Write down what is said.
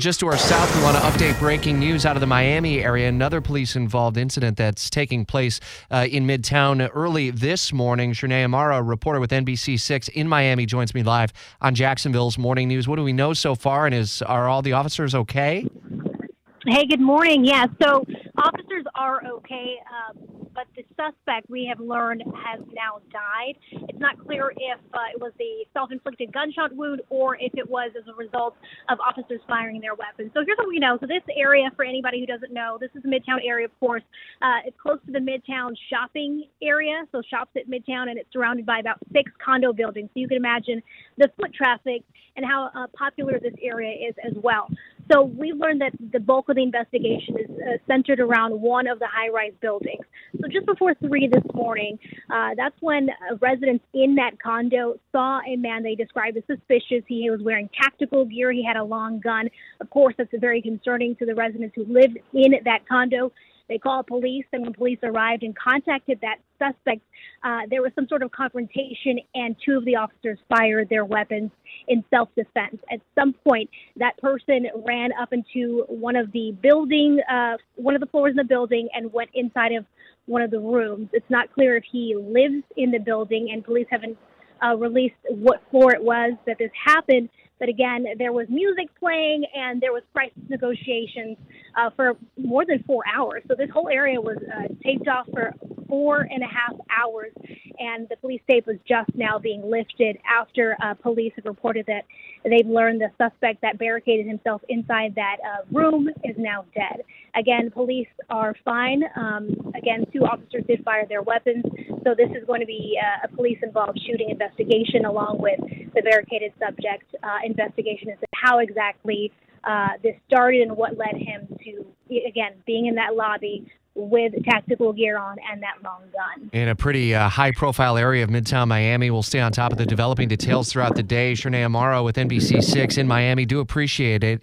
Just to our south, we want to update breaking news out of the Miami area. Another police involved incident that's taking place uh, in Midtown early this morning. Shernay Amara, reporter with NBC6 in Miami, joins me live on Jacksonville's Morning News. What do we know so far, and is are all the officers okay? Hey, good morning. Yeah, so officers are okay, uh, but the suspect we have learned has now died. It's not clear if uh, it was a self-inflicted gunshot wound or if it was as a result of officers firing their weapons. So here's what we know. So this area, for anybody who doesn't know, this is the Midtown area, of course. Uh, it's close to the Midtown shopping area, so shops at Midtown, and it's surrounded by about six condo buildings. So you can imagine the foot traffic and how uh, popular this area is as well. So we learned that the bulk of the investigation is uh, centered around one of the high-rise buildings. So just before three this morning, uh, that's when residents in that condo saw a man they described as suspicious. He was wearing tactical gear. He had a long gun. Of course, that's very concerning to the residents who lived in that condo. They called police, and when police arrived and contacted that suspect, uh, there was some sort of confrontation, and two of the officers fired their weapons in self defense. At some point, that person ran up into one of the building, uh, one of the floors in the building, and went inside of one of the rooms. It's not clear if he lives in the building, and police haven't uh, released what floor it was that this happened. But again, there was music playing and there was price negotiations uh, for more than four hours. So this whole area was uh, taped off for four and a half hours, and the police tape was just now being lifted after uh, police have reported that they've learned the suspect that barricaded himself inside that uh, room is now dead. Again, police are fine. Um, again, two officers did fire their weapons, so this is going to be uh, a police-involved shooting investigation along with the barricaded subject uh, investigation into how exactly uh, this started and what led him to, again, being in that lobby with tactical gear on and that long gun. In a pretty uh, high profile area of Midtown Miami, we'll stay on top of the developing details throughout the day. Shernay Amaro with NBC6 in Miami. Do appreciate it.